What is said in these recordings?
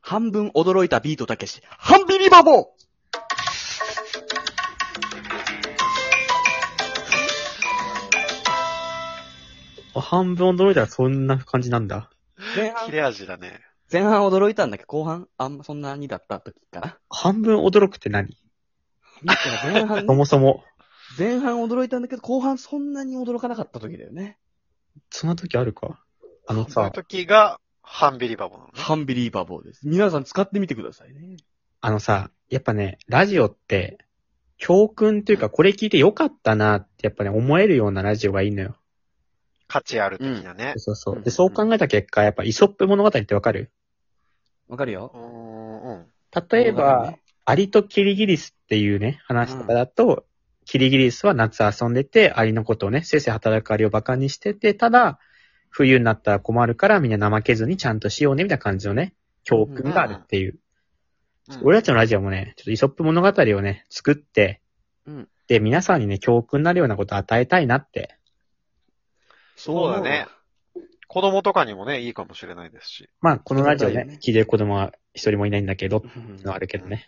半分驚いたビートたけし、ハンビリバボーあ半分驚いたらそんな感じなんだ。前半切、れ味だね。前半驚いたんだけ？ど、後半、あんまそんなにだった時かな。半分驚くって何？だから前半そね、もそも。前半驚いたんだけど、後半そんなに驚かなかった時だよね。そんな時あるか？あのそういうさ、時が、ハンビリバボーなのね。ハンビリーバボーです。皆さん使ってみてくださいね。あのさ、やっぱね、ラジオって、教訓っていうか、これ聞いてよかったなって、やっぱね、思えるようなラジオがいいのよ。価値ある的なね。そうそうう。んで、そう考えた結果、やっぱ、イソップ物語ってわかる？わかるよう。ーん、うん。例えば物語ね、アリとキリギリスっていうね、話とかだと、キリギリスは夏遊んでて、アリのことをね、せいせい働くアリを馬鹿にしてて、ただ、冬になったら困るからみんな怠けずにちゃんとしようね、みたいな感じのね、教訓があるっていう。うん俺たちのラジオもね、ちょっとイソップ物語をね、作って、うんで、皆さんにね、教訓になるようなことを与えたいなって。そうだね。子供とかにもね、いいかもしれないですし。まあ、このラジオそうだよね、ね聞いてる子供は一人もいないんだけど、うんのあるけどね。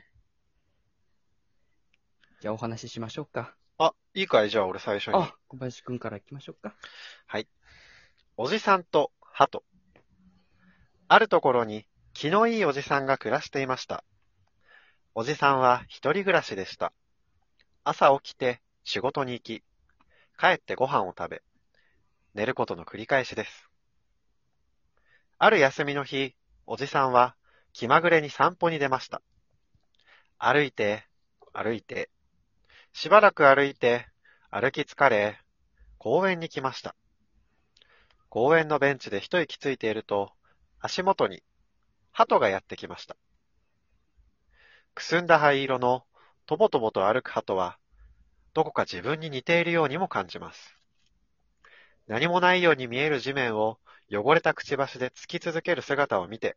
じゃあお話ししましょうか。あ、いいかい？じゃあ俺最初に。あ、小林くんから行きましょうか。おじさんと鳩。あるところに気のいいおじさんが暮らしていました。おじさんは一人暮らしでした。朝起きて仕事に行き、帰ってご飯を食べ、寝ることの繰り返しです。ある休みの日、おじさんは気まぐれに散歩に出ました。歩いて、歩いて、しばらく歩いて、歩き疲れ、公園に来ました。公園のベンチで一息ついていると、足元に、鳩がやってきました。くすんだ灰色の、とぼとぼと歩く鳩は、どこか自分に似ているようにも感じます。何もないように見える地面を、汚れたくちばしで突き続ける姿を見て、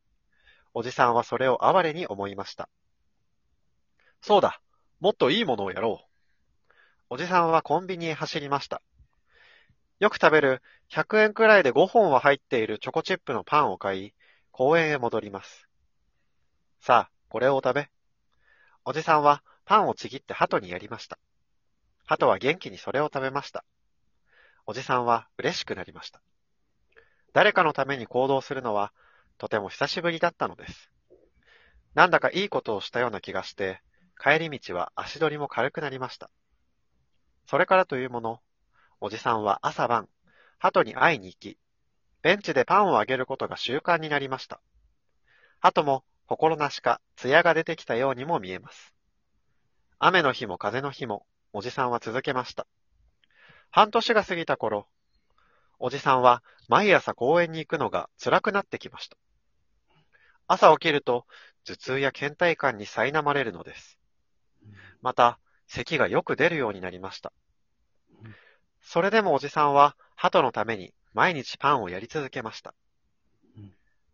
おじさんはそれを哀れに思いました。そうだ、もっといいものをやろう。おじさんはコンビニへ走りました。よく食べる100円くらいで5本は入っているチョコチップのパンを買い、公園へ戻ります。さあ、これを食べ。おじさんはパンをちぎって鳩にやりました。鳩は元気にそれを食べました。おじさんは嬉しくなりました。誰かのために行動するのはとても久しぶりだったのです。なんだかいいことをしたような気がして、帰り道は足取りも軽くなりました。それからというもの、おじさんは朝晩、鳩に会いに行き、ベンチでパンをあげることが習慣になりました。鳩も心なしか艶が出てきたようにも見えます。雨の日も風の日も、おじさんは続けました。半年が過ぎた頃、おじさんは毎朝公園に行くのが辛くなってきました。朝起きると頭痛や倦怠感に苛まれるのです。また、咳がよく出るようになりました。それでもおじさんは、鳩のために毎日パンをやり続けましたうん。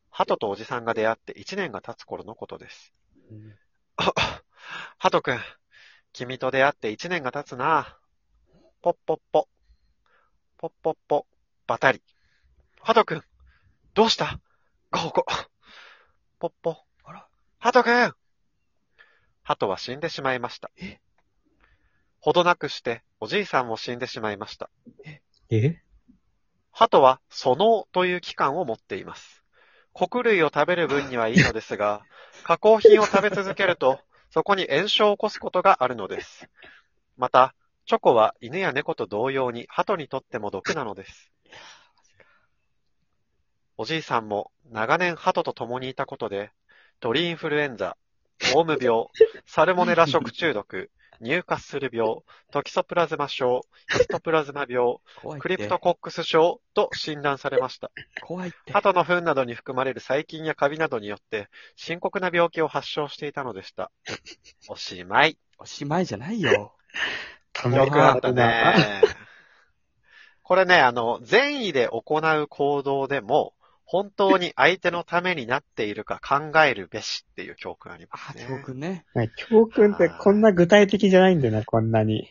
鳩とおじさんが出会って1年が経つ頃のことです。うん 鳩くん、君と出会って1年が経つな。ポッポッポ。ポッポッポ。バタリ。鳩くん、どうした？ゴーゴー。ポッポ。あら鳩くん鳩は死んでしまいました。え？ほどなくして、おじいさんも死んでしまいました。え？鳩は、そのという器官を持っています。穀類を食べる分にはいいのですが、加工品を食べ続けると、そこに炎症を起こすことがあるのです。また、チョコは犬や猫と同様に鳩にとっても毒なのです。おじいさんも長年鳩と共にいたことで、鳥インフルエンザ、オウム病、サルモネラ食中毒、ニューカッスル病、トキソプラズマ症、ヒストプラズマ病、怖いって。クリプトコックス症と診断されました。怖いって。鳩の糞などに含まれる細菌やカビなどによって深刻な病気を発症していたのでした。おしまい。おしまいじゃないよ。よくあったね。これね、あの、善意で行う行動でも、本当に相手のためになっているか考えるべしっていう教訓ありまあ、すね。教訓ね。ね教訓ってこんな具体的じゃないんだよな、こんなに。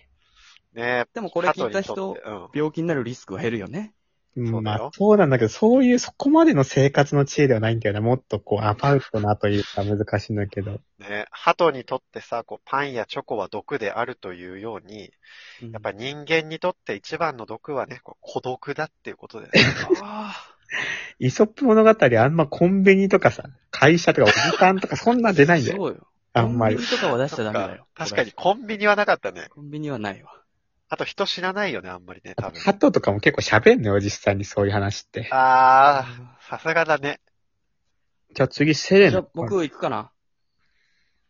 ねでもこれ聞いた人うん。病気になるリスクは減るよね。そうまあ、そうなんだけど、そういう、そこまでの生活の知恵ではないんだよな。もっとこう、アバウトなというか難しいんだけど。ね、鳩にとってさ、こう、パンやチョコは毒であるというように、うんやっぱ人間にとって一番の毒はね、こう孤独だっていうことでね。あ イソップ物語あんまコンビニとかさ、会社とかおじさんとか そんな出あないんだよ。そうよ。あんまりコンビ。ニとかは出しちゃダメだよ。確かにコンビニはなかったね。コンビニはないわ。あと人知らないよね、あんまりね、多分。ハトとかも結構喋んのよ、実際にそういう話って。あー、さすがだね。じゃあ次、セレナじゃあ。僕行くかな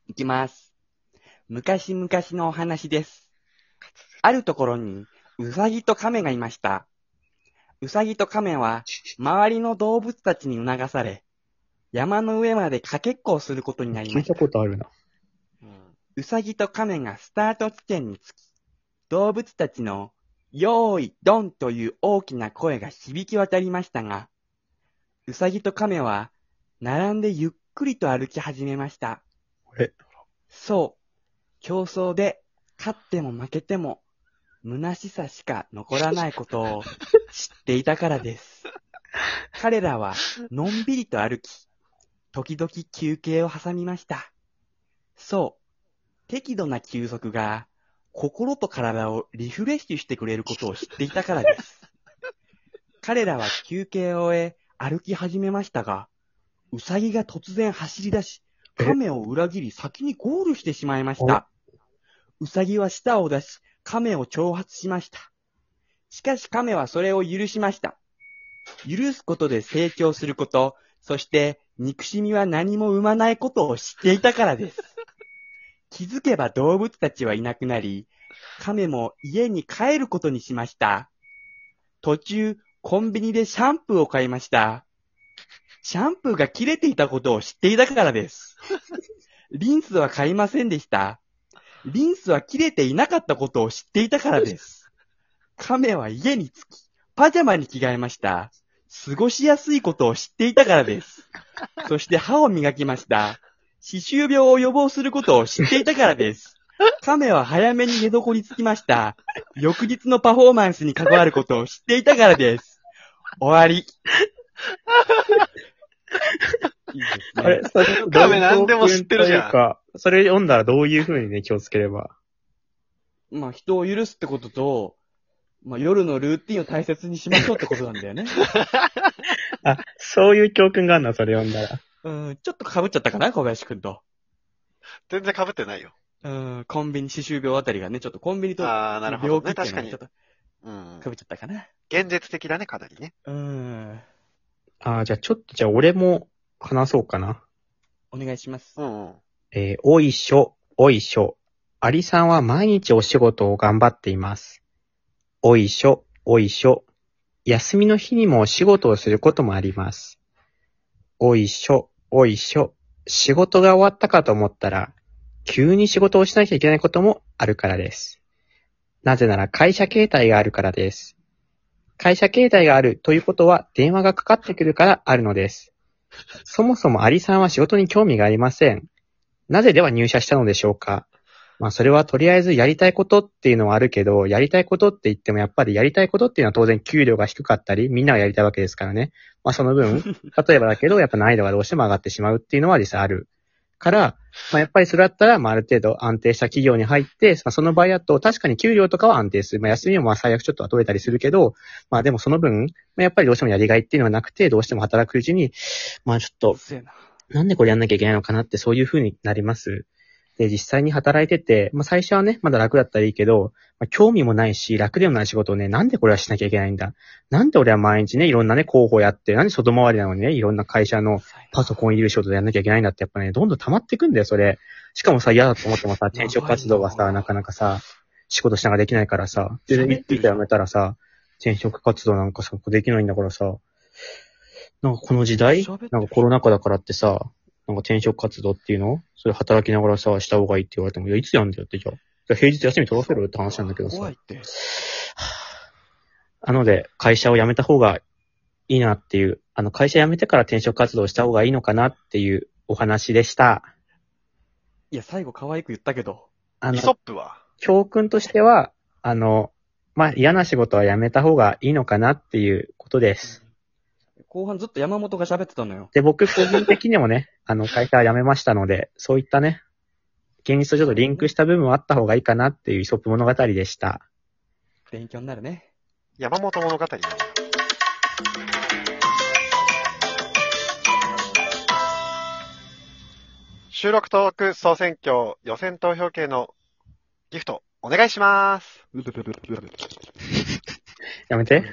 行きます。昔々のお話です。あるところに、うさぎと亀がいました。うさぎと亀は、周りの動物たちに促され、山の上までかけっこをすることになり聞いましたた。ことあるな。うん。うさぎと亀がスタート地点に着き、動物たちの、よーい、ドンという大きな声が響き渡りましたが、うさぎと亀は、並んでゆっくりと歩き始めました。えそう。競争で、勝っても負けても、虚しさしか残らないことを知っていたからです。彼らは、のんびりと歩き、時々休憩を挟みました。そう。適度な休息が、心と体をリフレッシュしてくれることを知っていたからです。彼らは休憩を終え、歩き始めましたが、うさぎが突然走り出し、え？亀を裏切り先にゴールしてしまいました。うさぎは舌を出し、亀を挑発しました。しかし亀はそれを許しました。許すことで成長すること、そして憎しみは何も生まないことを知っていたからです。気づけば動物たちはいなくなり、亀も家に帰ることにしました。途中、コンビニでシャンプーを買いました。シャンプーが切れていたことを知っていたからです。リンスは買いませんでした。リンスは切れていなかったことを知っていたからです。亀は家に着き、パジャマに着替えました。過ごしやすいことを知っていたからです。そして歯を磨きました。歯周病を予防することを知っていたからです。亀は早めに寝床につきました。翌日のパフォーマンスに関わることを知っていたからです。終わり。いいですねあれ、それ、ダメなんでも知ってるじゃんそれ読んだらどういう風にね、気をつければ。まあ、人を許すってことと、まあ、夜のルーティンを大切にしましょうってことなんだよね。あ、そういう教訓があるな、それ読んだら。うん、ちょっと被っちゃったかな小林くんと。全然被ってないよ。うん、コンビニ歯周病あたりがね、ちょっとコンビニとあー、なるほどね。病気っていう確かにちょっ。とうん。被っちゃったかな。現実的だね、かなりね。うん、あじゃあちょっと、じゃあ俺も話そうかな。お願いします。うんうん。えーおいしょ、おいしょ。アリさんは毎日お仕事を頑張っています。おいしょ、おいしょ。休みの日にもお仕事をすることもあります。おいしょ、おいしょ。仕事が終わったかと思ったら、急に仕事をしなきゃいけないこともあるからです。なぜなら会社携帯があるからです。会社携帯があるということは電話がかかってくるからあるのです。そもそもアリさんは仕事に興味がありません。なぜでは入社したのでしょうか？まあそれはとりあえずやりたいことっていうのはあるけど、やりたいことって言ってもやっぱりやりたいことっていうのは当然給料が低かったり、みんながやりたいわけですからね。まあその分、例えばだけど、やっぱ難易度がどうしても上がってしまうっていうのは実際ある。から、まあやっぱりそれだったら、まあある程度安定した企業に入って、まあその場合だと確かに給料とかは安定する。まあ休みもまあ最悪ちょっとは取れたりするけど、まあでもその分、まあやっぱりどうしてもやりがいっていうのはなくて、どうしても働くうちに、まあちょっとな。なんでこれやんなきゃいけないのかなってそういう風になります。で、実際に働いてて、まあ最初はね、まだ楽だったらいいけど、まあ、興味もないし、楽でもない仕事をね、なんでこれはしなきゃいけないんだ？なんで俺は毎日ね、いろんなね、候補やって、なんで外回りなのにね、いろんな会社のパソコン入れる仕事でやんなきゃいけないんだって、やっぱね、どんどん溜まってくんだよ、それ。しかもさ、嫌だと思ってもさ、転職活動がさ、なかなかさ、仕事しながらできないからさ、で、喋ってるいつかやめたらさ、転職活動なんかさ、できないんだからさ、なんかこの時代なんかコロナ禍だからってさ、なんか転職活動っていうの？それ働きながらさ、した方がいいって言われても、いや、いつやんだよって、じゃあ。じゃあ平日休み取らせろよって話なんだけどさ。怖いって。なので、会社を辞めた方がいいなっていう、あの、会社辞めてから転職活動した方がいいのかなっていうお話でした。いや、最後可愛く言ったけど。イあの、ソップは？教訓としては、あの、まあ嫌な仕事は辞めた方がいいのかなっていうことです。後半ずっと山本が喋ってたのよ。で、僕個人的にもね、あの、会社は辞めましたので、そういったね、現実とちょっとリンクした部分はあった方がいいかなっていうイソップ物語でした。勉強になるね。山本物語。収録トーク総選挙予選投票系のギフトお願いします。やめて。